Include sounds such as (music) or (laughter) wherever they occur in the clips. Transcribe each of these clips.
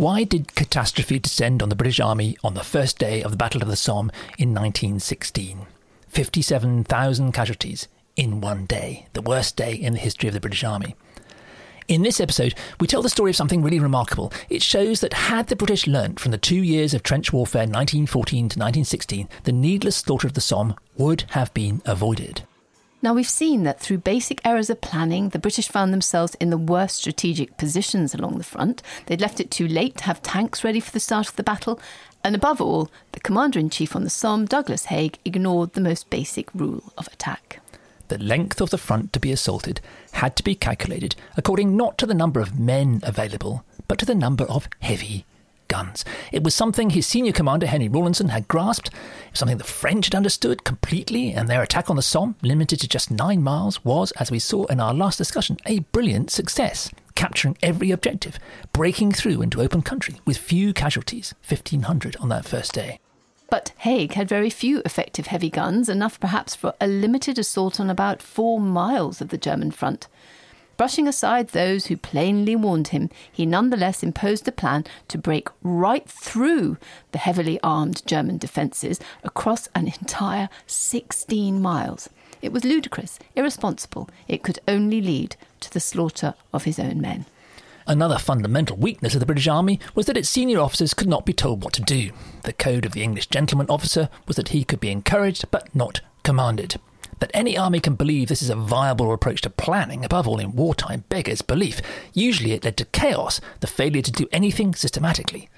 Why did catastrophe descend on the British Army on the first day of the Battle of the Somme in 1916? 57,000 casualties in one day, the worst day in the history of the British Army. In this episode, we tell the story of something really remarkable. It shows that had the British learnt from the two years of trench warfare 1914 to 1916, the needless slaughter of the Somme would have been avoided. Now, we've seen that through basic errors of planning, the British found themselves in the worst strategic positions along the front. They'd left it too late to have tanks ready for the start of the battle. And above all, the Commander in Chief on the Somme, Douglas Haig, ignored the most basic rule of attack. The length of the front to be assaulted had to be calculated according not to the number of men available, but to the number of heavy guns. It was something his senior commander, Henry Rawlinson, had grasped. Something the French had understood completely, and their attack on the Somme, limited to just nine miles, was, as we saw in our last discussion, a brilliant success, capturing every objective, breaking through into open country with few casualties, 1,500 on that first day. But Haig had very few effective heavy guns, enough perhaps for a limited assault on about four miles of the German front. Brushing aside those who plainly warned him, he nonetheless imposed a plan to break right through the heavily armed German defences across an entire 16 miles. It was ludicrous, irresponsible. It could only lead to the slaughter of his own men. Another fundamental weakness of the British Army was that its senior officers could not be told what to do. The code of the English gentleman officer was that he could be encouraged but not commanded. That any army can believe this is a viable approach to planning, above all in wartime, beggars belief. Usually it led to chaos, the failure to do anything systematically.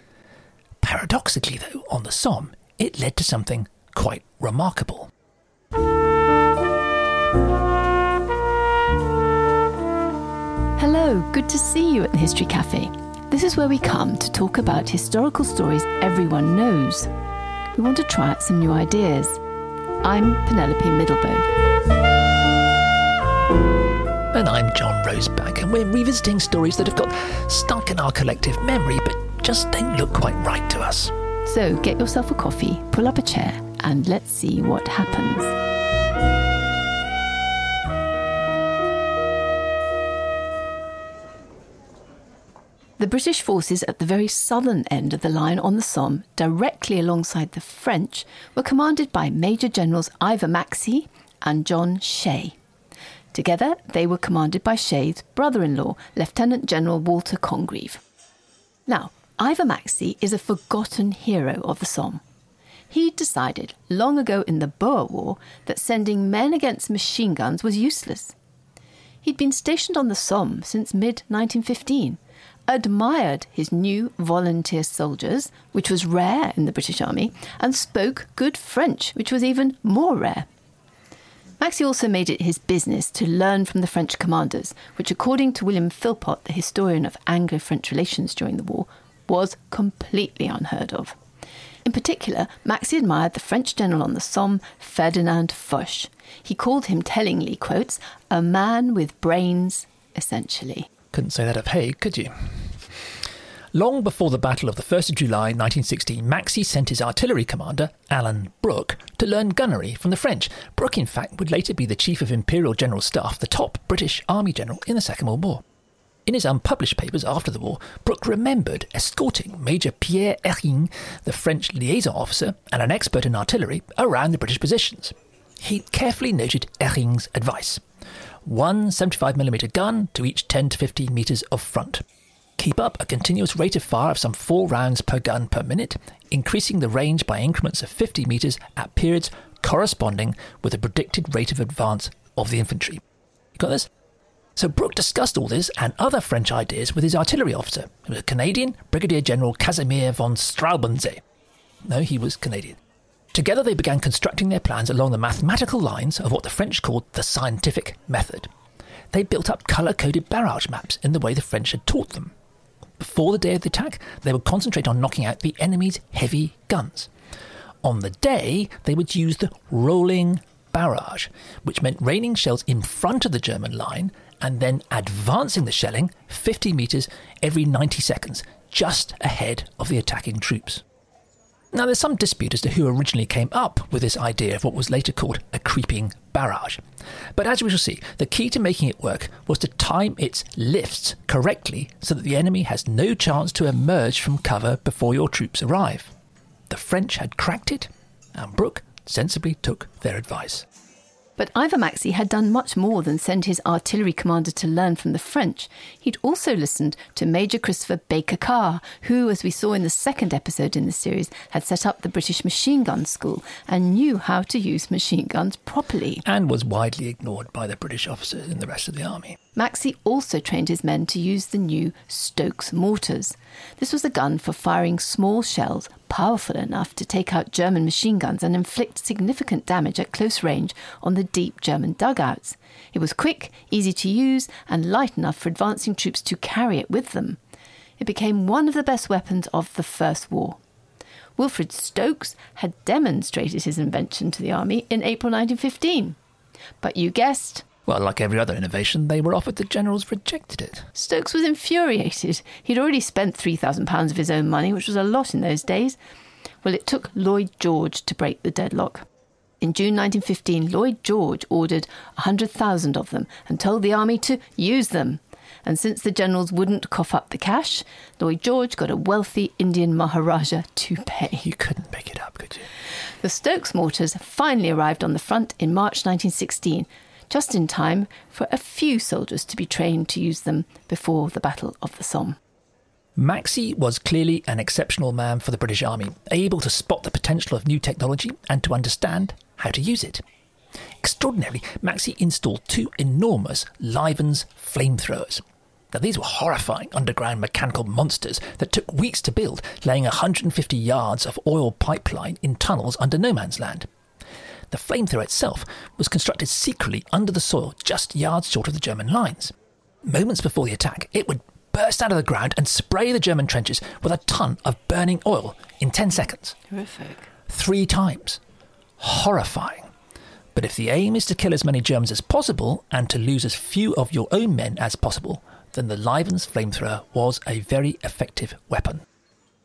Paradoxically, though, on the Somme, it led to something quite remarkable. Hello, good to see you at the History Cafe. This is where we come to talk about historical stories everyone knows. We want to try out some new ideas. I'm Penelope Middelboe. And I'm John Roseback, and we're revisiting stories that have got stuck in our collective memory but just don't look quite right to us. So get yourself a coffee, pull up a chair, and let's see what happens. The British forces at the very southern end of the line on the Somme, directly alongside the French, were commanded by Major Generals Ivor Maxse and John Shea. Together, they were commanded by Shea's brother in law, Lieutenant General Walter Congreve. Now, Ivor Maxse is a forgotten hero of the Somme. He'd decided long ago in the Boer War that sending men against machine guns was useless. He'd been stationed on the Somme since mid 1915 admired his new volunteer soldiers, which was rare in the British Army, and spoke good French, which was even more rare. Maxse also made it his business to learn from the French commanders, which, according to William Philpott, the historian of Anglo French relations during the war, was completely unheard of. In particular, Maxse admired the French general on the Somme, Ferdinand Foch. He called him tellingly, quotes, a man with brains, essentially. Couldn't say that of Haig, could you? Long before the Battle of the 1st of July 1916, Maxse sent his artillery commander, Alan Brooke, to learn gunnery from the French. Brooke, in fact, would later be the Chief of Imperial General Staff, the top British Army general in the Second World War. In his unpublished papers after the war, Brooke remembered escorting Major Pierre Hering, the French liaison officer and an expert in artillery, around the British positions. He carefully noted Hering's advice one 75mm gun to each 10 to 15 metres of front. Keep up a continuous rate of fire of some 4 rounds per gun per minute, increasing the range by increments of 50 metres at periods corresponding with the predicted rate of advance of the infantry. You got this? So Brooke discussed all this and other French ideas with his artillery officer, who was a Canadian Brigadier General Casimir von Straubenzee. No, he was Canadian. Together they began constructing their plans along the mathematical lines of what the French called the scientific method. They built up colour coded barrage maps in the way the French had taught them. Before the day of the attack, they would concentrate on knocking out the enemy's heavy guns. On the day, they would use the rolling barrage, which meant raining shells in front of the German line and then advancing the shelling 50 metres every 90 seconds, just ahead of the attacking troops. Now, there's some dispute as to who originally came up with this idea of what was later called a creeping barrage. But as we shall see, the key to making it work was to time its lifts correctly so that the enemy has no chance to emerge from cover before your troops arrive. The French had cracked it, and Brooke sensibly took their advice. But Ivor Maxse had done much more than send his artillery commander to learn from the French. He'd also listened to Major Christopher Baker Carr, who, as we saw in the second episode in the series, had set up the British Machine Gun School and knew how to use machine guns properly. And was widely ignored by the British officers in the rest of the army. Maxse also trained his men to use the new Stokes mortars. This was a gun for firing small shells powerful enough to take out German machine guns and inflict significant damage at close range on the deep German dugouts. It was quick, easy to use, and light enough for advancing troops to carry it with them. It became one of the best weapons of the First War. Wilfred Stokes had demonstrated his invention to the army in April 1915. But you guessed, well, like every other innovation, they were offered the generals rejected it. Stokes was infuriated. He'd already spent £3,000 of his own money, which was a lot in those days. Well, it took Lloyd George to break the deadlock. In June 1915, Lloyd George ordered 100,000 of them and told the army to use them. And since the generals wouldn't cough up the cash, Lloyd George got a wealthy Indian Maharaja to pay. (laughs) You couldn't make it up, could you? The Stokes mortars finally arrived on the front in March 1916 just in time for a few soldiers to be trained to use them before the Battle of the Somme. Maxse was clearly an exceptional man for the British Army, able to spot the potential of new technology and to understand how to use it. Extraordinarily, Maxse installed two enormous Livens flamethrowers. Now, these were horrifying underground mechanical monsters that took weeks to build, laying 150 yards of oil pipeline in tunnels under no man's land. The flamethrower itself was constructed secretly under the soil just yards short of the German lines. Moments before the attack, it would burst out of the ground and spray the German trenches with a ton of burning oil in 10 seconds. Horrific. Three times. Horrifying. But if the aim is to kill as many Germans as possible and to lose as few of your own men as possible, then the Livens flamethrower was a very effective weapon.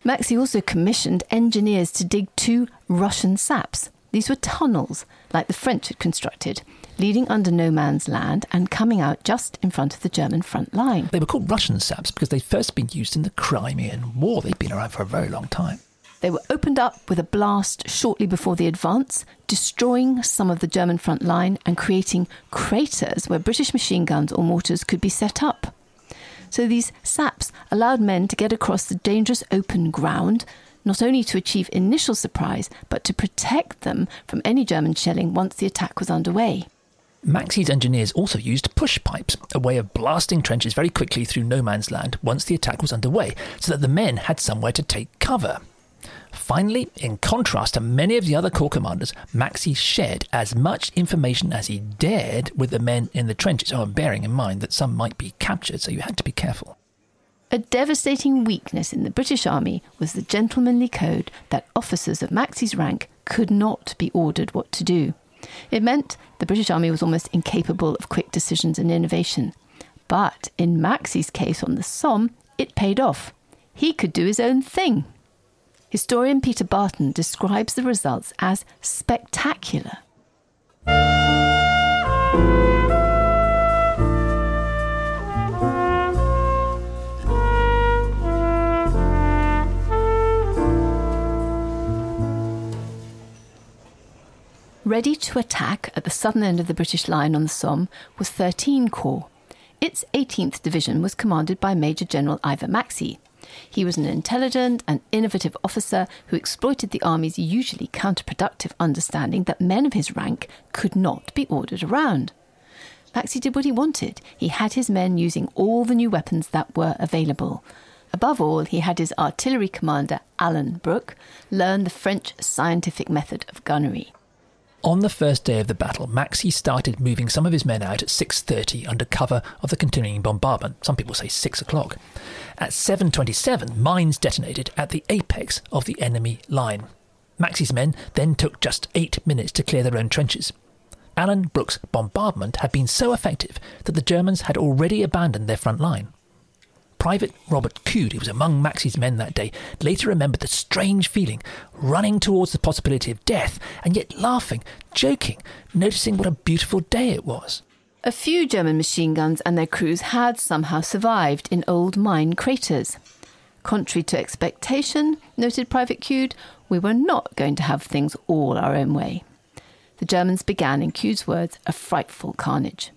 Maxse also commissioned engineers to dig two Russian saps, these were tunnels, like the French had constructed, leading under no man's land and coming out just in front of the German front line. They were called Russian saps because they'd first been used in the Crimean War. They'd been around for a very long time. They were opened up with a blast shortly before the advance, destroying some of the German front line and creating craters where British machine guns or mortars could be set up. So these saps allowed men to get across the dangerous open ground not only to achieve initial surprise, but to protect them from any German shelling once the attack was underway. Maxse's engineers also used push pipes, a way of blasting trenches very quickly through no man's land once the attack was underway, so that the men had somewhere to take cover. Finally, in contrast to many of the other corps commanders, Maxse shared as much information as he dared with the men in the trenches, oh, bearing in mind that some might be captured, so you had to be careful. A devastating weakness in the British Army was the gentlemanly code that officers of Maxse's rank could not be ordered what to do. It meant the British Army was almost incapable of quick decisions and innovation. But in Maxse's case on the Somme, it paid off. He could do his own thing. Historian Peter Barton describes the results as spectacular. Ready to attack at the southern end of the British line on the Somme was 13 Corps. Its 18th Division was commanded by Major General Ivor Maxse. He was an intelligent and innovative officer who exploited the Army's usually counterproductive understanding that men of his rank could not be ordered around. Maxse did what he wanted. He had his men using all the new weapons that were available. Above all, he had his artillery commander, Alan Brooke, learn the French scientific method of gunnery. On the first day of the battle, Maxse started moving some of his men out at 6.30 under cover of the continuing bombardment. Some people say 6 o'clock. At 7.27, mines detonated at the apex of the enemy line. Maxse's men then took just eight minutes to clear their own trenches. Alan Brooke's bombardment had been so effective that the Germans had already abandoned their front line. Private Robert Coode, who was among Maxse's men that day, later remembered the strange feeling, running towards the possibility of death, and yet laughing, joking, noticing what a beautiful day it was. A few German machine guns and their crews had somehow survived in old mine craters. Contrary to expectation, noted Private Coode, we were not going to have things all our own way. The Germans began, in Coode's words, a frightful carnage.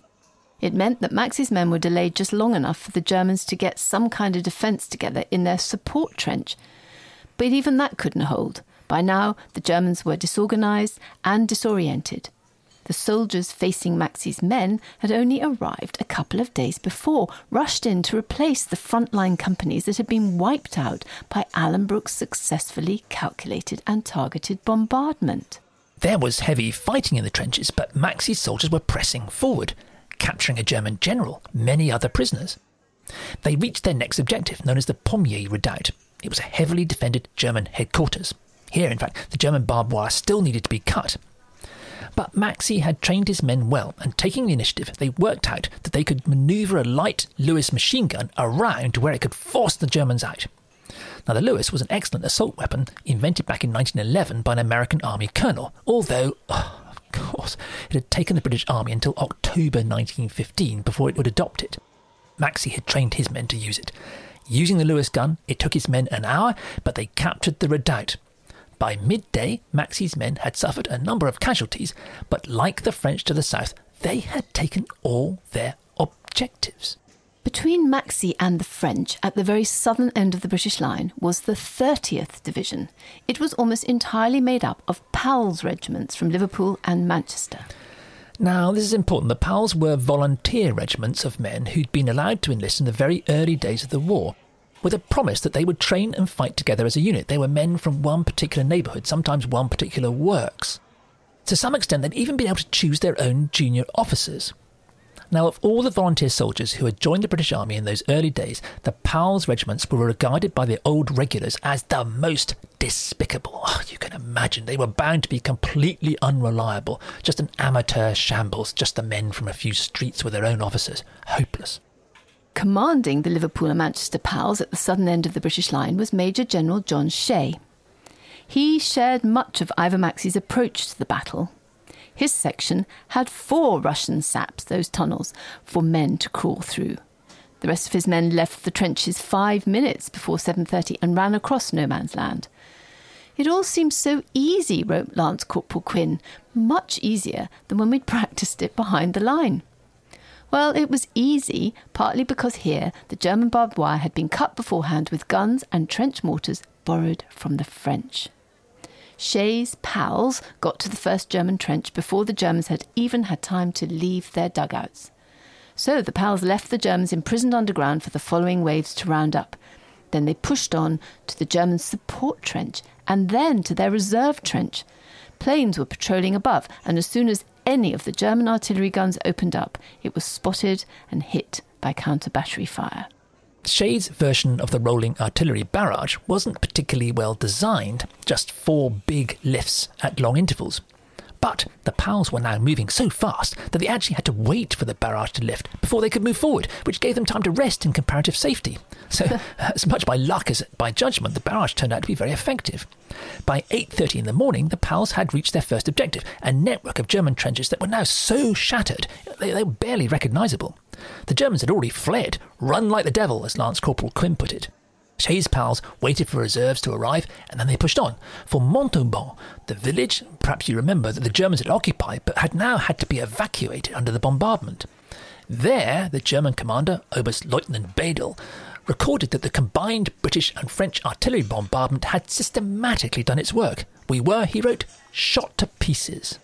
It meant that Maxse's men were delayed just long enough for the Germans to get some kind of defence together in their support trench. But even that couldn't hold. By now, the Germans were disorganised and disoriented. The soldiers facing Maxse's men had only arrived a couple of days before, rushed in to replace the frontline companies that had been wiped out by Alan Brooke's successfully calculated and targeted bombardment. There was heavy fighting in the trenches, but Maxcy's soldiers were pressing forward, capturing a German general, many other prisoners. They reached their next objective, known as the Pommier Redoubt. It was a heavily defended German headquarters. Here, in fact, the German barbed wire still needed to be cut, but Maxse had trained his men well, and taking the initiative, they worked out that they could maneuver a light Lewis machine gun around to where it could force the Germans out. Now, the Lewis was an excellent assault weapon invented back in 1911 by an American Army colonel, although, oh, course, it had taken the British Army until October 1915 before it would adopt it. Maxse had trained his men to use it. Using the Lewis gun, it took his men an hour, but they captured the redoubt, by midday, Maxse's men had suffered a number of casualties, but like the French to the south, they had taken all their objectives. Between Maxse and the French, at the very southern end of the British line, was the 30th Division. It was almost entirely made up of Pals regiments from Liverpool and Manchester. Now, this is important. The Pals were volunteer regiments of men who'd been allowed to enlist in the very early days of the war with a promise that they would train and fight together as a unit. They were men from one particular neighbourhood, sometimes one particular works. To some extent, they'd even been able to choose their own junior officers. Now, of all the volunteer soldiers who had joined the British Army in those early days, the PALS regiments were regarded by the old regulars as the most despicable. Oh, you can imagine they were bound to be completely unreliable, just an amateur shambles, just the men from a few streets with their own officers. Hopeless. Commanding the Liverpool and Manchester PALs at the southern end of the British line was Major General John Shea. He shared much of Ivor Maxse's approach to the battle. His section had four Russian saps, those tunnels, for men to crawl through. The rest of his men left the trenches five minutes before 7.30 and ran across no man's land. It all seemed so easy, wrote Lance Corporal Quinn, much easier than when we'd (laughs) practiced it behind the line. Well, it was easy, partly because here the German barbed wire had been cut beforehand with guns and trench mortars borrowed from the French. Shea's pals got to the first German trench before the Germans had even had time to leave their dugouts. So the pals left the Germans imprisoned underground for the following waves to round up. Then they pushed on to the German support trench and then to their reserve trench. Planes were patrolling above, and as soon as any of the German artillery guns opened up, it was spotted and hit by counter battery fire. Shea's version of the rolling artillery barrage wasn't particularly well designed, just four big lifts at long intervals. But the PALs were now moving so fast that they actually had to wait for the barrage to lift before they could move forward, which gave them time to rest in comparative safety. So, (laughs) (laughs) as much by luck as by judgment, the barrage turned out to be very effective. By 8:30 in the morning, the PALs had reached their first objective, a network of German trenches that were now so shattered they, they were barely recognizable. The Germans had already fled, run like the devil, as Lance Corporal Quinn put it. Shea's pals waited for reserves to arrive and then they pushed on. For Montauban, the village, perhaps you remember, that the Germans had occupied but had now had to be evacuated under the bombardment. There, the German commander, Oberstleutnant Badel, recorded that the combined British and French artillery bombardment had systematically done its work. We were, he wrote, shot to pieces.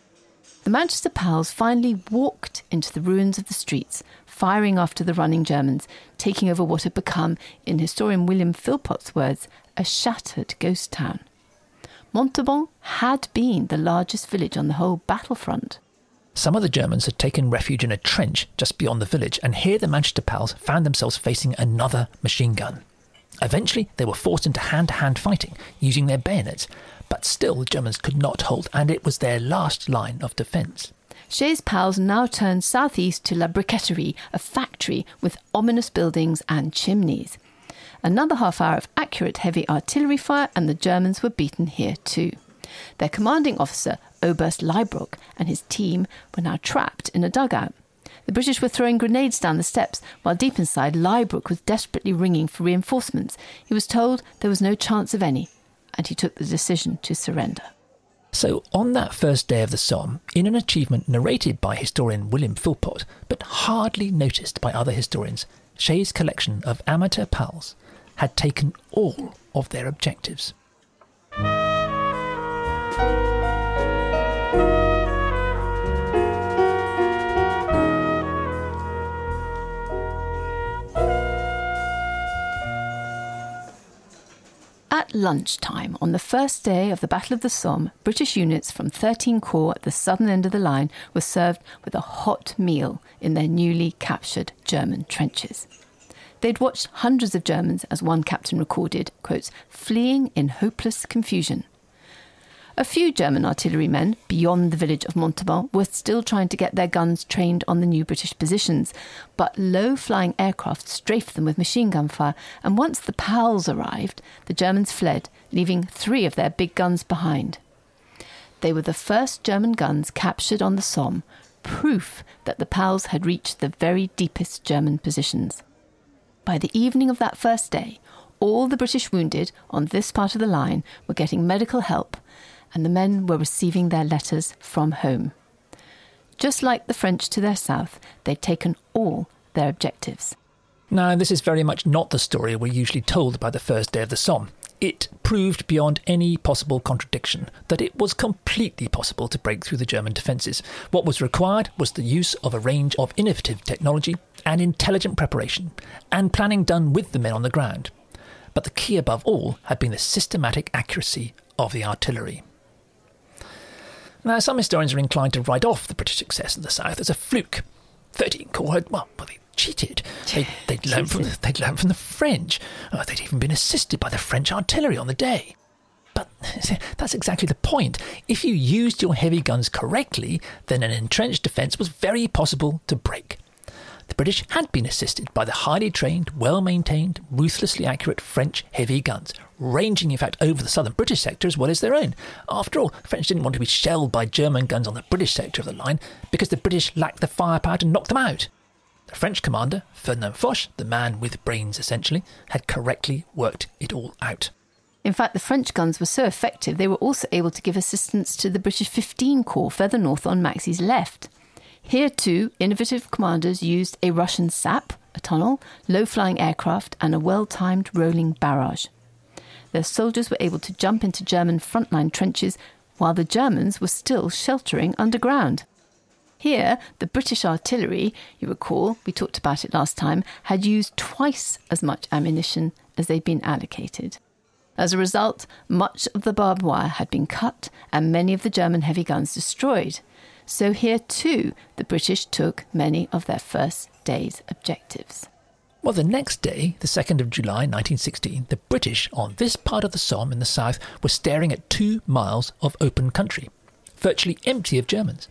The Manchester Pals finally walked into the ruins of the streets, firing after the running Germans, taking over what had become, in historian William Philpott's words, a shattered ghost town. Montauban had been the largest village on the whole battlefront. Some of the Germans had taken refuge in a trench just beyond the village, and here the Manchester Pals found themselves facing another machine gun. Eventually, they were forced into hand to hand fighting using their bayonets, but still the Germans could not hold, and it was their last line of defence. Shea's pals now turned southeast to La Briqueterie, a factory with ominous buildings and chimneys. Another half hour of accurate heavy artillery fire, and the Germans were beaten here too. Their commanding officer, Oberst Leibruck, and his team were now trapped in a dugout. The British were throwing grenades down the steps, while deep inside, Leibruck was desperately ringing for reinforcements. He was told there was no chance of any, and he took the decision to surrender. So, on that first day of the Somme, in an achievement narrated by historian William Philpott, but hardly noticed by other historians, Shea's collection of amateur pals had taken all of their objectives. At lunchtime on the first day of the Battle of the Somme, British units from 13 Corps at the southern end of the line were served with a hot meal in their newly captured German trenches. They'd watched hundreds of Germans, as one captain recorded, quotes, fleeing in hopeless confusion. A few German artillerymen beyond the village of Montauban were still trying to get their guns trained on the new British positions, but low flying aircraft strafed them with machine gun fire, and once the PALs arrived, the Germans fled, leaving three of their big guns behind. They were the first German guns captured on the Somme, proof that the PALs had reached the very deepest German positions. By the evening of that first day, all the British wounded on this part of the line were getting medical help and the men were receiving their letters from home. Just like the French to their south, they'd taken all their objectives. Now, this is very much not the story we're usually told about the first day of the Somme. It proved beyond any possible contradiction that it was completely possible to break through the German defences. What was required was the use of a range of innovative technology and intelligent preparation, and planning done with the men on the ground. But the key above all had been the systematic accuracy of the artillery. Now, some historians are inclined to write off the British success in the South as a fluke. 13 Corps had, well, well they cheated. They, would learned from, the, they'd learned from the French. Oh, they'd even been assisted by the French artillery on the day. But (laughs) that's exactly the point. If you used your heavy guns correctly, then an entrenched defence was very possible to break. The British had been assisted by the highly trained, well maintained, ruthlessly accurate French heavy guns, ranging in fact over the southern British sector as well as their own. After all, the French didn't want to be shelled by German guns on the British sector of the line because the British lacked the firepower to knock them out. The French commander, Ferdinand Foch, the man with brains essentially, had correctly worked it all out. In fact, the French guns were so effective they were also able to give assistance to the British 15 Corps further north on Maxse's left. Here, too, innovative commanders used a Russian sap, a tunnel, low flying aircraft, and a well timed rolling barrage. Their soldiers were able to jump into German frontline trenches while the Germans were still sheltering underground. Here, the British artillery, you recall, we talked about it last time, had used twice as much ammunition as they'd been allocated. As a result, much of the barbed wire had been cut and many of the German heavy guns destroyed. So here too, the British took many of their first day's objectives. Well, the next day, the 2nd of July 1916, the British on this part of the Somme in the south were staring at two miles of open country, virtually empty of Germans.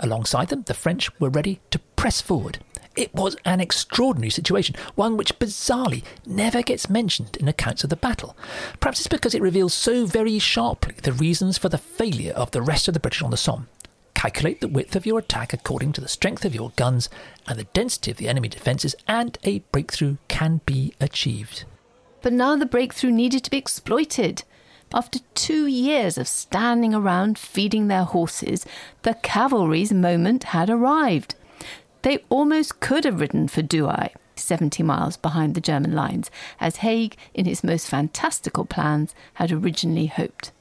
Alongside them, the French were ready to press forward. It was an extraordinary situation, one which bizarrely never gets mentioned in accounts of the battle. Perhaps it's because it reveals so very sharply the reasons for the failure of the rest of the British on the Somme. Calculate the width of your attack according to the strength of your guns and the density of the enemy defences, and a breakthrough can be achieved. But now the breakthrough needed to be exploited. After two years of standing around feeding their horses, the cavalry's moment had arrived. They almost could have ridden for Douai, 70 miles behind the German lines, as Haig, in his most fantastical plans, had originally hoped.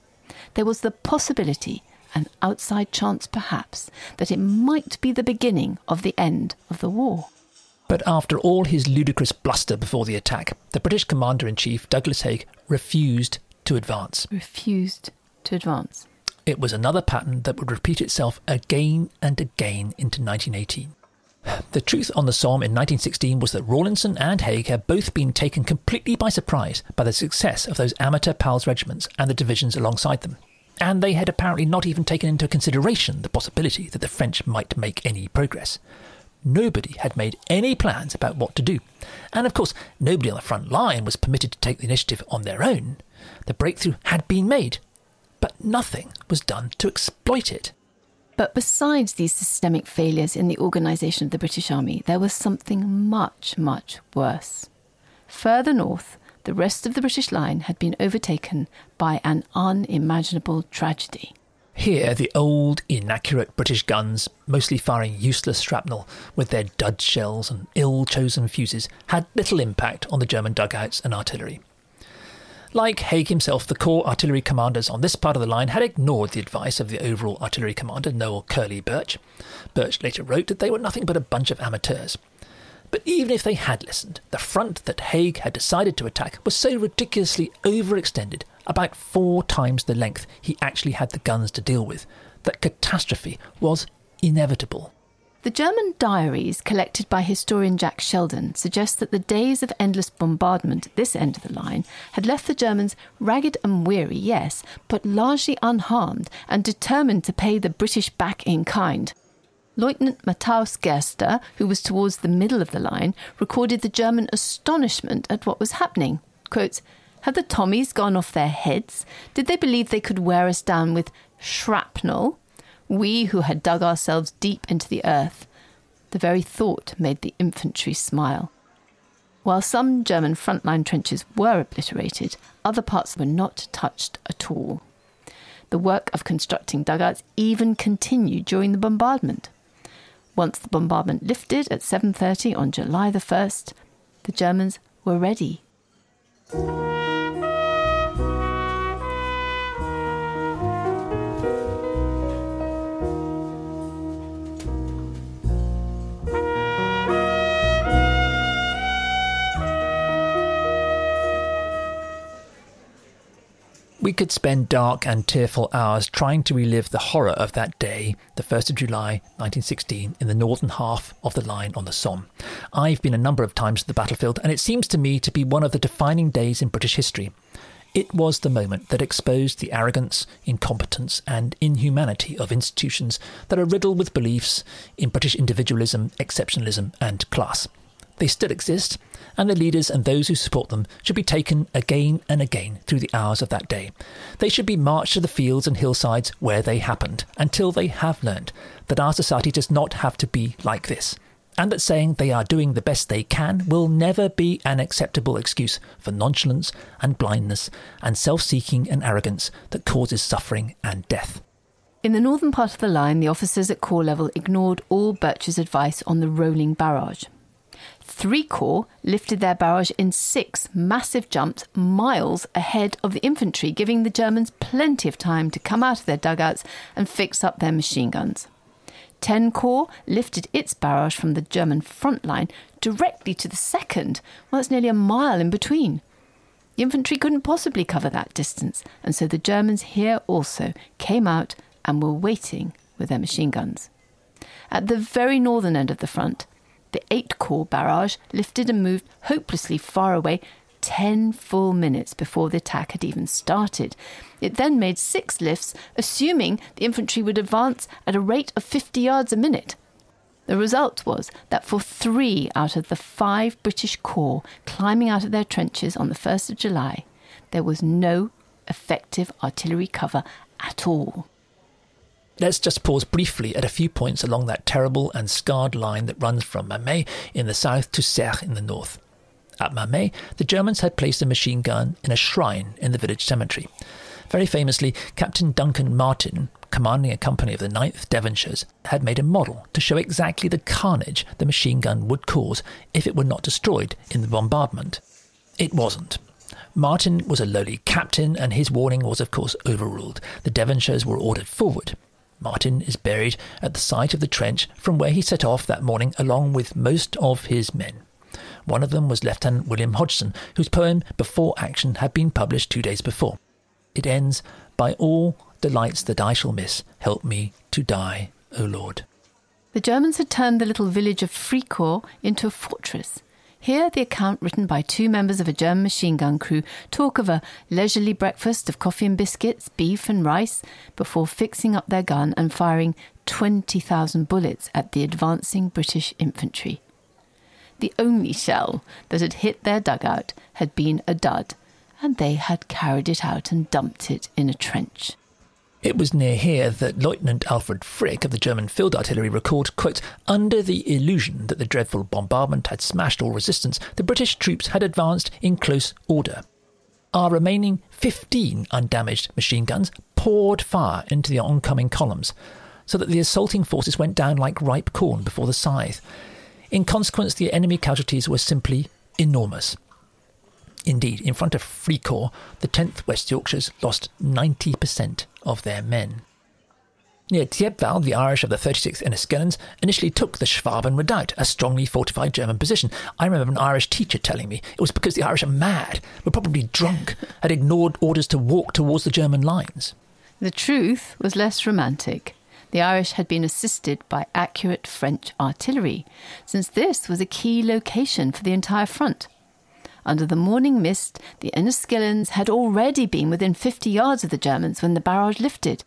There was the possibility an outside chance perhaps that it might be the beginning of the end of the war. But after all his ludicrous bluster before the attack, the British Commander in Chief, Douglas Haig, refused to advance. Refused to advance. It was another pattern that would repeat itself again and again into 1918. The truth on the Somme in 1916 was that Rawlinson and Haig had both been taken completely by surprise by the success of those amateur PALS regiments and the divisions alongside them and they had apparently not even taken into consideration the possibility that the French might make any progress. nobody had made any plans about what to do. And of course, nobody on the front line was permitted to take the initiative on their own. The breakthrough had been made, but nothing was done to exploit it. But besides these systemic failures in the organisation of the British Army, there was something much, much worse. Further north, the rest of the British line had been overtaken by an unimaginable tragedy. Here, the old, inaccurate British guns, mostly firing useless shrapnel with their dud shells and ill chosen fuses, had little impact on the German dugouts and artillery. Like Haig himself, the Corps artillery commanders on this part of the line had ignored the advice of the overall artillery commander, Noel Curly Birch. Birch later wrote that they were nothing but a bunch of amateurs. But even if they had listened, the front that Haig had decided to attack was so ridiculously overextended, about four times the length he actually had the guns to deal with, that catastrophe was inevitable. The German diaries collected by historian Jack Sheldon suggest that the days of endless bombardment at this end of the line had left the Germans ragged and weary, yes, but largely unharmed and determined to pay the British back in kind. Lieutenant Matthaus Gerster, who was towards the middle of the line, recorded the German astonishment at what was happening. Quotes, Had the Tommies gone off their heads? Did they believe they could wear us down with shrapnel? we who had dug ourselves deep into the earth. The very thought made the infantry smile. While some German frontline trenches were obliterated, other parts were not touched at all. The work of constructing dugouts even continued during the bombardment. Once the bombardment lifted at 7:30 on July the 1st, the Germans were ready. We could spend dark and tearful hours trying to relive the horror of that day, the 1st of July 1916, in the northern half of the line on the Somme. I've been a number of times to the battlefield, and it seems to me to be one of the defining days in British history. It was the moment that exposed the arrogance, incompetence, and inhumanity of institutions that are riddled with beliefs in British individualism, exceptionalism, and class. They still exist, and the leaders and those who support them should be taken again and again through the hours of that day. They should be marched to the fields and hillsides where they happened until they have learned that our society does not have to be like this, and that saying they are doing the best they can will never be an acceptable excuse for nonchalance and blindness and self seeking and arrogance that causes suffering and death. In the northern part of the line, the officers at corps level ignored all Birch's advice on the rolling barrage. Three Corps lifted their barrage in six massive jumps miles ahead of the infantry, giving the Germans plenty of time to come out of their dugouts and fix up their machine guns. Ten Corps lifted its barrage from the German front line directly to the second. Well, that's nearly a mile in between. The infantry couldn't possibly cover that distance, and so the Germans here also came out and were waiting with their machine guns. At the very northern end of the front, the 8 Corps barrage lifted and moved hopelessly far away 10 full minutes before the attack had even started. It then made six lifts, assuming the infantry would advance at a rate of 50 yards a minute. The result was that for three out of the five British Corps climbing out of their trenches on the 1st of July, there was no effective artillery cover at all. Let's just pause briefly at a few points along that terrible and scarred line that runs from Mametz in the south to Serre in the north. At Mametz, the Germans had placed a machine gun in a shrine in the village cemetery. Very famously, Captain Duncan Martin, commanding a company of the 9th Devonshires, had made a model to show exactly the carnage the machine gun would cause if it were not destroyed in the bombardment. It wasn't. Martin was a lowly captain, and his warning was, of course, overruled. The Devonshires were ordered forward. Martin is buried at the site of the trench from where he set off that morning along with most of his men. One of them was Lieutenant William Hodgson, whose poem Before Action had been published two days before. It ends, By all delights that I shall miss, help me to die, O Lord. The Germans had turned the little village of Fricourt into a fortress. Here, the account written by two members of a German machine gun crew talk of a leisurely breakfast of coffee and biscuits, beef and rice, before fixing up their gun and firing 20,000 bullets at the advancing British infantry. The only shell that had hit their dugout had been a dud, and they had carried it out and dumped it in a trench. It was near here that Lieutenant Alfred Frick of the German Field Artillery recalled, quote, Under the illusion that the dreadful bombardment had smashed all resistance, the British troops had advanced in close order. Our remaining 15 undamaged machine guns poured fire into the oncoming columns, so that the assaulting forces went down like ripe corn before the scythe. In consequence, the enemy casualties were simply enormous. Indeed, in front of Fricourt, the 10th West Yorkshires lost 90% of their men. Near Thiepval, the Irish of the 36th Enniskillens initially took the Schwaben Redoubt, a strongly fortified German position. I remember an Irish teacher telling me it was because the Irish are mad, were probably drunk, (laughs) had ignored orders to walk towards the German lines. The truth was less romantic. The Irish had been assisted by accurate French artillery, since this was a key location for the entire front. Under the morning mist, the Enniskillens had already been within 50 yards of the Germans when the barrage lifted.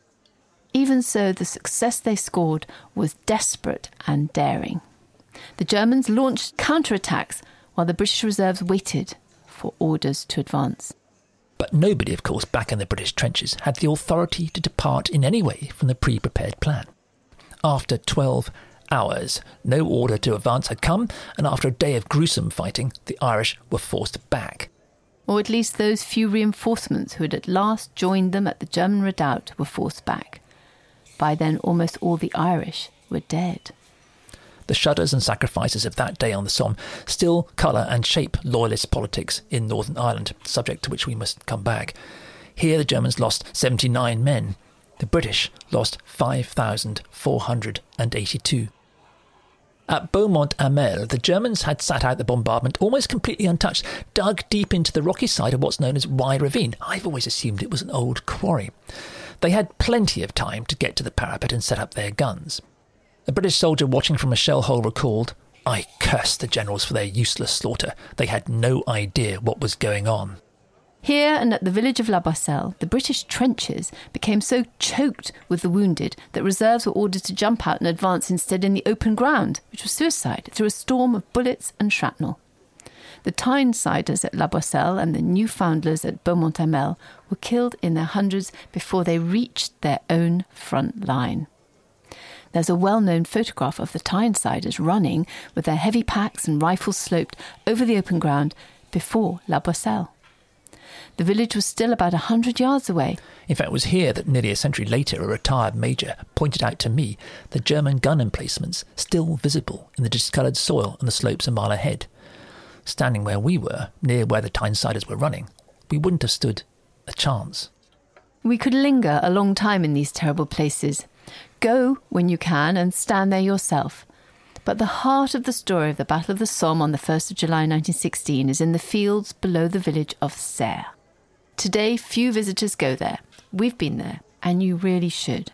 Even so, the success they scored was desperate and daring. The Germans launched counterattacks while the British reserves waited for orders to advance. But nobody, of course, back in the British trenches had the authority to depart in any way from the pre prepared plan. After 12 hours. No order to advance had come, and after a day of gruesome fighting, the Irish were forced back. Or at least those few reinforcements who had at last joined them at the German redoubt were forced back. By then, almost all the Irish were dead. The shudders and sacrifices of that day on the Somme still colour and shape loyalist politics in Northern Ireland, subject to which we must come back. Here the Germans lost 79 men. The British lost 5,482. At Beaumont Hamel, the Germans had sat out the bombardment almost completely untouched, dug deep into the rocky side of what's known as Y Ravine. I've always assumed it was an old quarry. They had plenty of time to get to the parapet and set up their guns. A British soldier watching from a shell hole recalled, I cursed the generals for their useless slaughter. They had no idea what was going on. Here and at the village of La Boisselle, the British trenches became so choked with the wounded that reserves were ordered to jump out and advance instead in the open ground, which was suicide, through a storm of bullets and shrapnel. The Tynesiders at La Boisselle and the Newfoundlanders at Beaumont Hamel were killed in their hundreds before they reached their own front line. There's a well known photograph of the Tynesiders running with their heavy packs and rifles sloped over the open ground before La Boisselle. The village was still about a hundred yards away. In fact, it was here that nearly a century later a retired major pointed out to me the German gun emplacements still visible in the discoloured soil on the slopes a mile ahead. Standing where we were, near where the Tynesiders were running, we wouldn't have stood a chance. We could linger a long time in these terrible places. Go when you can and stand there yourself. But the heart of the story of the Battle of the Somme on the 1st of July 1916 is in the fields below the village of Serre. Today, few visitors go there. We've been there, and you really should.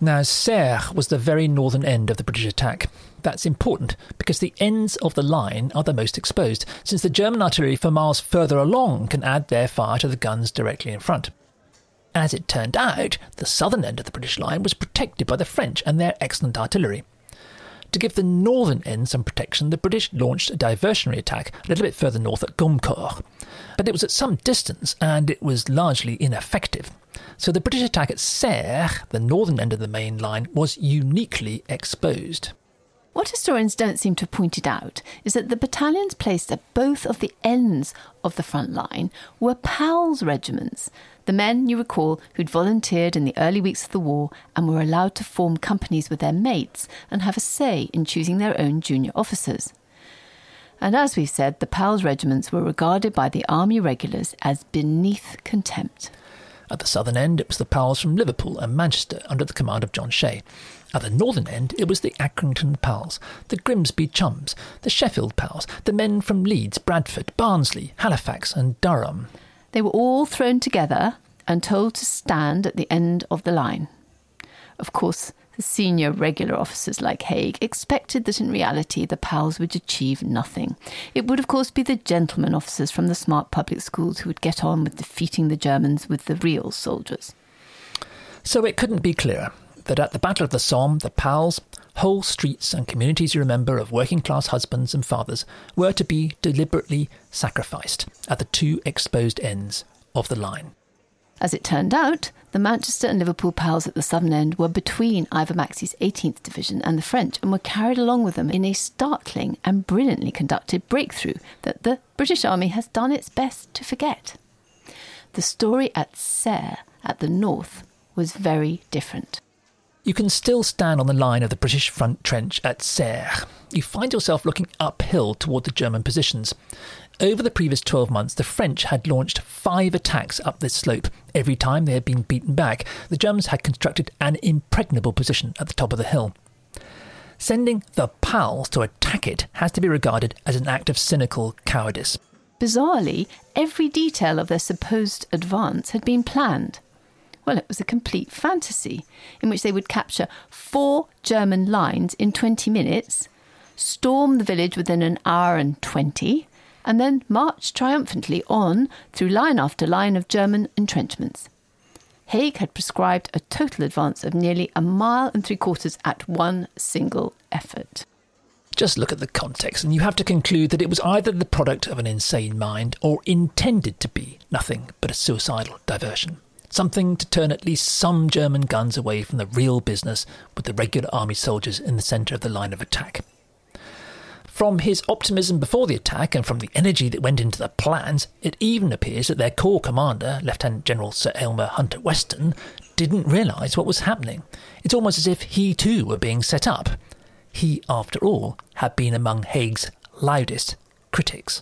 Now, Serre was the very northern end of the British attack. That's important because the ends of the line are the most exposed, since the German artillery for miles further along can add their fire to the guns directly in front. As it turned out, the southern end of the British line was protected by the French and their excellent artillery. To give the northern end some protection, the British launched a diversionary attack a little bit further north at Gommecourt. But it was at some distance and it was largely ineffective. So the British attack at Serre, the northern end of the main line, was uniquely exposed. What historians don't seem to have pointed out is that the battalions placed at both of the ends of the front line were PALS regiments, the men, you recall, who'd volunteered in the early weeks of the war and were allowed to form companies with their mates and have a say in choosing their own junior officers. And as we've said, the PALS regiments were regarded by the army regulars as beneath contempt. At the southern end, it was the pals from Liverpool and Manchester under the command of John Shea. At the northern end, it was the Accrington pals, the Grimsby chums, the Sheffield pals, the men from Leeds, Bradford, Barnsley, Halifax, and Durham. They were all thrown together and told to stand at the end of the line. Of course, the senior regular officers like Haig expected that in reality the pals would achieve nothing. It would, of course, be the gentlemen officers from the smart public schools who would get on with defeating the Germans with the real soldiers. So it couldn't be clearer that at the Battle of the Somme, the pals, whole streets and communities you remember of working class husbands and fathers, were to be deliberately sacrificed at the two exposed ends of the line. As it turned out, the Manchester and Liverpool pals at the southern end were between Ivor Maxse's 18th Division and the French and were carried along with them in a startling and brilliantly conducted breakthrough that the British Army has done its best to forget. The story at Serre at the north was very different. You can still stand on the line of the British front trench at Serre. You find yourself looking uphill toward the German positions. Over the previous 12 months, the French had launched five attacks up this slope. Every time they had been beaten back, the Germans had constructed an impregnable position at the top of the hill. Sending the PALs to attack it has to be regarded as an act of cynical cowardice. Bizarrely, every detail of their supposed advance had been planned. Well, it was a complete fantasy in which they would capture four German lines in 20 minutes, storm the village within an hour and 20, and then marched triumphantly on through line after line of German entrenchments. Haig had prescribed a total advance of nearly a mile and three quarters at one single effort. Just look at the context, and you have to conclude that it was either the product of an insane mind or intended to be nothing but a suicidal diversion something to turn at least some German guns away from the real business with the regular army soldiers in the centre of the line of attack. From his optimism before the attack and from the energy that went into the plans, it even appears that their corps commander, Lieutenant General Sir Aylmer Hunter Weston, didn't realise what was happening. It's almost as if he too were being set up. He, after all, had been among Haig's loudest critics.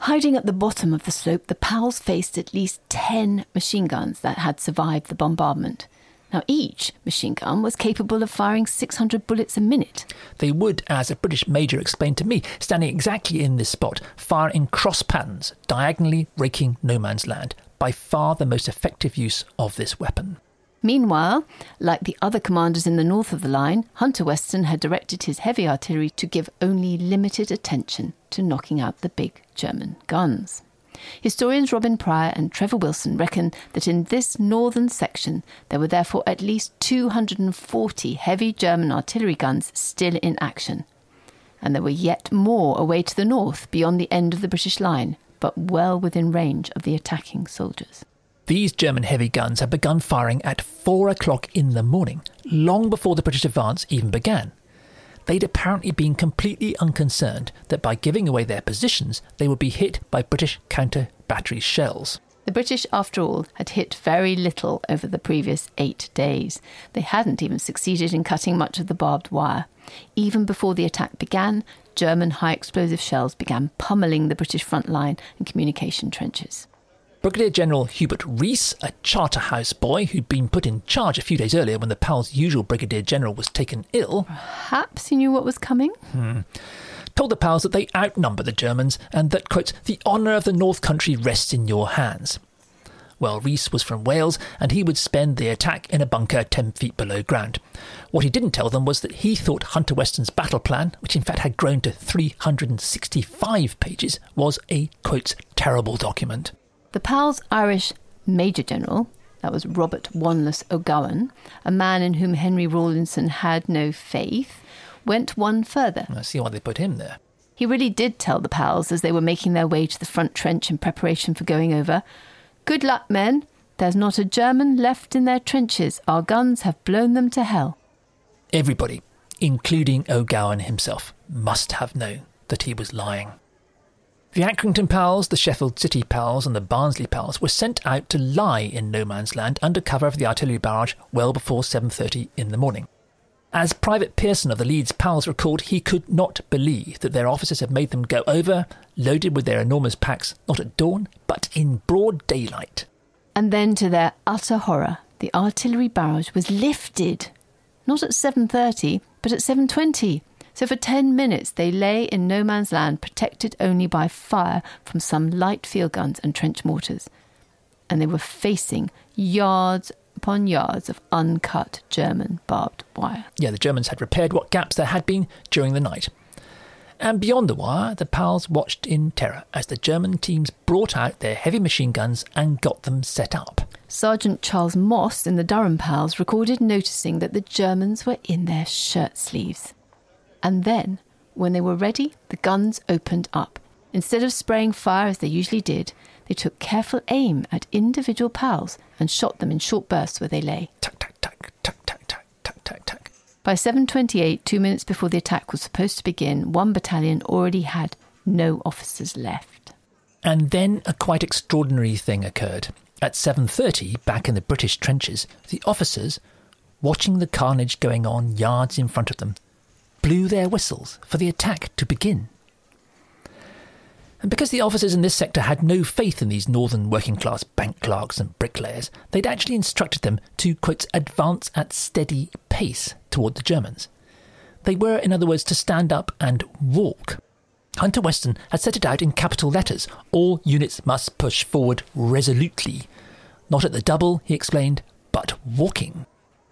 Hiding at the bottom of the slope, the PALs faced at least 10 machine guns that had survived the bombardment. Now, each machine gun was capable of firing 600 bullets a minute. They would, as a British major explained to me, standing exactly in this spot, fire in cross patterns, diagonally raking no man's land, by far the most effective use of this weapon. Meanwhile, like the other commanders in the north of the line, Hunter Weston had directed his heavy artillery to give only limited attention to knocking out the big German guns. Historians Robin Prior and Trevor Wilson reckon that in this northern section there were therefore at least 240 heavy German artillery guns still in action. And there were yet more away to the north beyond the end of the British line, but well within range of the attacking soldiers. These German heavy guns had begun firing at four o'clock in the morning, long before the British advance even began. They'd apparently been completely unconcerned that by giving away their positions, they would be hit by British counter battery shells. The British, after all, had hit very little over the previous eight days. They hadn't even succeeded in cutting much of the barbed wire. Even before the attack began, German high explosive shells began pummeling the British front line and communication trenches. Brigadier General Hubert Rees, a Charterhouse boy who'd been put in charge a few days earlier when the PAL's usual Brigadier General was taken ill. Perhaps he knew what was coming? Hmm, told the PALs that they outnumber the Germans and that, quote, the honour of the North Country rests in your hands. Well, Rees was from Wales and he would spend the attack in a bunker 10 feet below ground. What he didn't tell them was that he thought Hunter Weston's battle plan, which in fact had grown to 365 pages, was a, quote, terrible document. The PAL's Irish Major General, that was Robert Wanless O'Gowan, a man in whom Henry Rawlinson had no faith, went one further. I see why they put him there. He really did tell the pals as they were making their way to the front trench in preparation for going over Good luck, men. There's not a German left in their trenches. Our guns have blown them to hell. Everybody, including O'Gowan himself, must have known that he was lying. The Accrington pals, the Sheffield City pals, and the Barnsley pals were sent out to lie in no man's land under cover of the artillery barrage well before 7.30 in the morning. As Private Pearson of the Leeds Pals recalled, he could not believe that their officers had made them go over, loaded with their enormous packs, not at dawn, but in broad daylight. And then, to their utter horror, the artillery barrage was lifted, not at 7:30, but at 7:20. So for 10 minutes they lay in no man's land, protected only by fire from some light field guns and trench mortars. And they were facing yards upon yards of uncut German barbed wire. Yeah, the Germans had repaired what gaps there had been during the night. And beyond the wire, the pals watched in terror as the German teams brought out their heavy machine guns and got them set up. Sergeant Charles Moss in the Durham Pals recorded noticing that the Germans were in their shirt sleeves. And then, when they were ready, the guns opened up. Instead of spraying fire as they usually did, they took careful aim at individual pals and shot them in short bursts where they lay. Tuck, tuck, tuck, tuck, tuck, tuck, tuck, tuck, tuck. By 7:28, 2 minutes before the attack was supposed to begin, one battalion already had no officers left. And then a quite extraordinary thing occurred. At 7:30, back in the British trenches, the officers, watching the carnage going on yards in front of them, blew their whistles for the attack to begin. And because the officers in this sector had no faith in these northern working class bank clerks and bricklayers, they'd actually instructed them to, quote, advance at steady pace toward the Germans. They were, in other words, to stand up and walk. Hunter Weston had set it out in capital letters all units must push forward resolutely. Not at the double, he explained, but walking.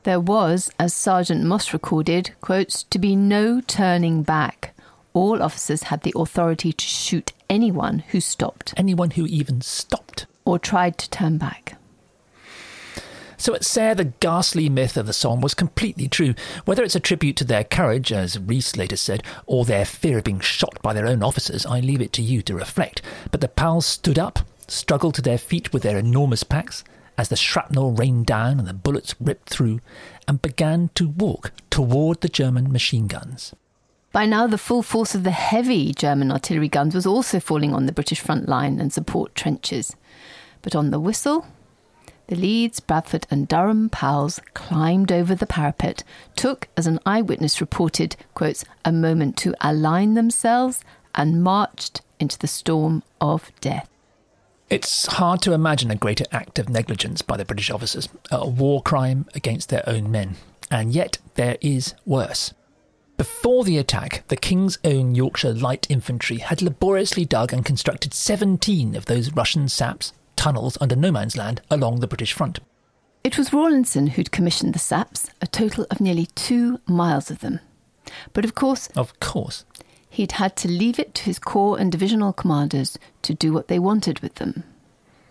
There was, as Sergeant Moss recorded, quotes, to be no turning back. All officers had the authority to shoot anyone who stopped Anyone who even stopped. or tried to turn back. So at Serre, the ghastly myth of the Somme was completely true. Whether it's a tribute to their courage, as Rees later said, or their fear of being shot by their own officers, I leave it to you to reflect. But the pals stood up, struggled to their feet with their enormous packs, as the shrapnel rained down and the bullets ripped through, and began to walk toward the German machine guns. By now, the full force of the heavy German artillery guns was also falling on the British front line and support trenches. But on the whistle, the Leeds, Bradford, and Durham pals climbed over the parapet, took, as an eyewitness reported, quotes, a moment to align themselves, and marched into the storm of death. It's hard to imagine a greater act of negligence by the British officers, a war crime against their own men. And yet, there is worse. Before the attack, the King's Own Yorkshire Light Infantry had laboriously dug and constructed 17 of those Russian saps tunnels under no man's land along the British front. It was Rawlinson who'd commissioned the saps, a total of nearly two miles of them. But of course, Of course, he'd had to leave it to his corps and divisional commanders to do what they wanted with them,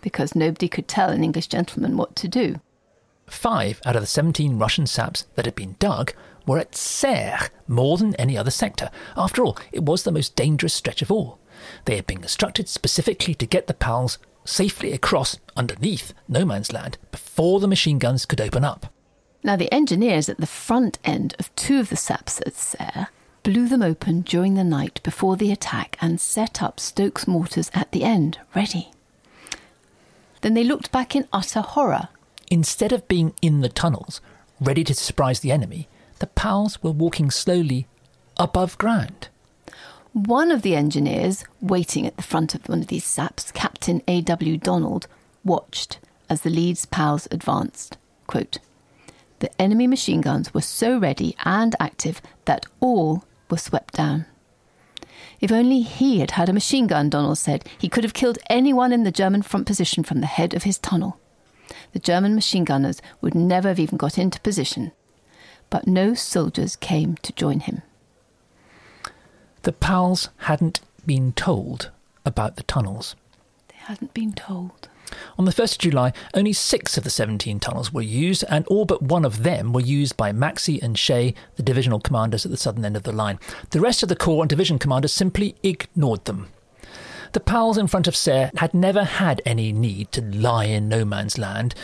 because nobody could tell an English gentleman what to do. five out of the 17 Russian saps that had been dug were at Serre more than any other sector. After all, it was the most dangerous stretch of all. They had been constructed specifically to get the PALs safely across underneath no man's land before the machine guns could open up. Now, the engineers at the front end of two of the saps at Serre blew them open during the night before the attack and set up Stokes mortars at the end, ready. Then they looked back in utter horror. Instead of being in the tunnels, ready to surprise the enemy, the PALs were walking slowly above ground. One of the engineers, waiting at the front of one of these saps, Captain A.W. Donald, watched as the Leeds pals advanced. Quote, the enemy machine guns were so ready and active that all were swept down. If only he had had a machine gun, Donald said, he could have killed anyone in the German front position from the head of his tunnel. The German machine gunners would never have even got into position. But no soldiers came to join him. The PALs hadn't been told about the tunnels. They hadn't been told. On the 1st of July, only six of the 17 tunnels were used, and all but one of them were used by Maxse and Shea, the divisional commanders at the southern end of the line. The rest of the corps and division commanders simply ignored them. The PALs in front of Serre had never had any need to lie in no man's land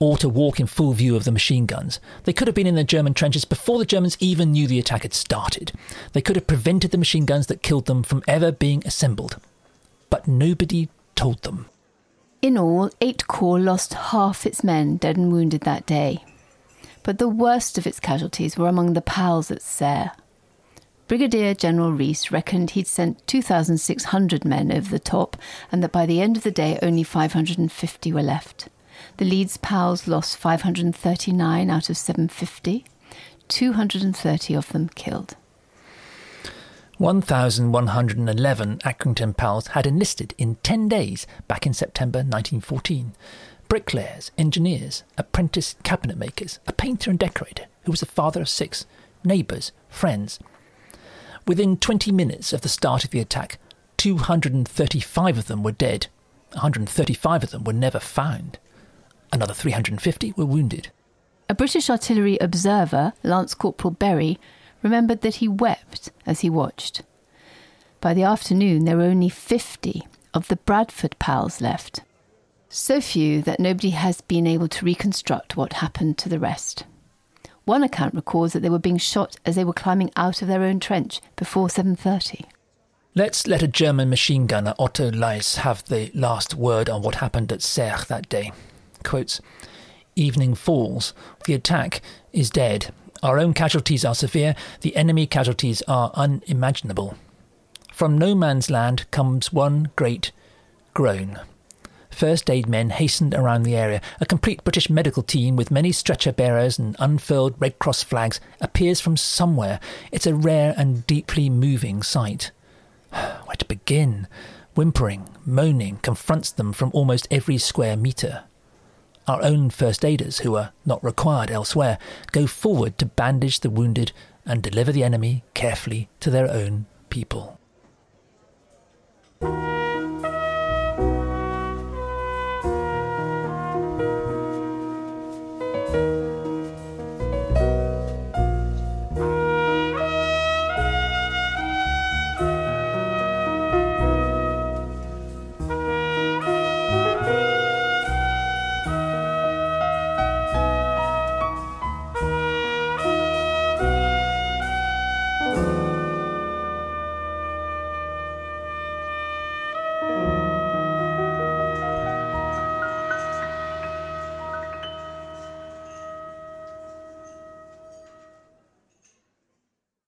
or to walk in full view of the machine guns. They could have been in the German trenches before the Germans even knew the attack had started. They could have prevented the machine guns that killed them from ever being assembled. But nobody told them. In all, Eight Corps lost half its men dead and wounded that day. But the worst of its casualties were among the PALs at Serre. Brigadier General Rees reckoned he'd sent 2,600 men over the top and that by the end of the day only 550 were left. The Leeds PALs lost 539 out of 750, 230 of them killed. 1,111 Accrington PALs had enlisted in 10 days back in September 1914. Bricklayers, engineers, apprentice cabinet makers, a painter and decorator who was the father of six, neighbours, friends. Within 20 minutes of the start of the attack, 235 of them were dead. 135 of them were never found. Another 350 were wounded. A British artillery observer, Lance Corporal Berry, remembered that he wept as he watched. By the afternoon, there were only 50 of the Bradford PALs left. So few that nobody has been able to reconstruct what happened to the rest. One account records that they were being shot as they were climbing out of their own trench before 7:30. Let's let a German machine gunner, Otto Lais, have the last word on what happened at Serre that day. Quotes, Evening falls. The attack is dead. Our own casualties are severe. The enemy casualties are unimaginable. From no man's land comes one great groan. First aid men hastened around the area. A complete British medical team with many stretcher bearers and unfurled Red Cross flags appears from somewhere. It's a rare and deeply moving sight. (sighs) Where to begin? Whimpering, moaning confronts them from almost every square metre. Our own first aiders, who are not required elsewhere, go forward to bandage the wounded and deliver the enemy carefully to their own people.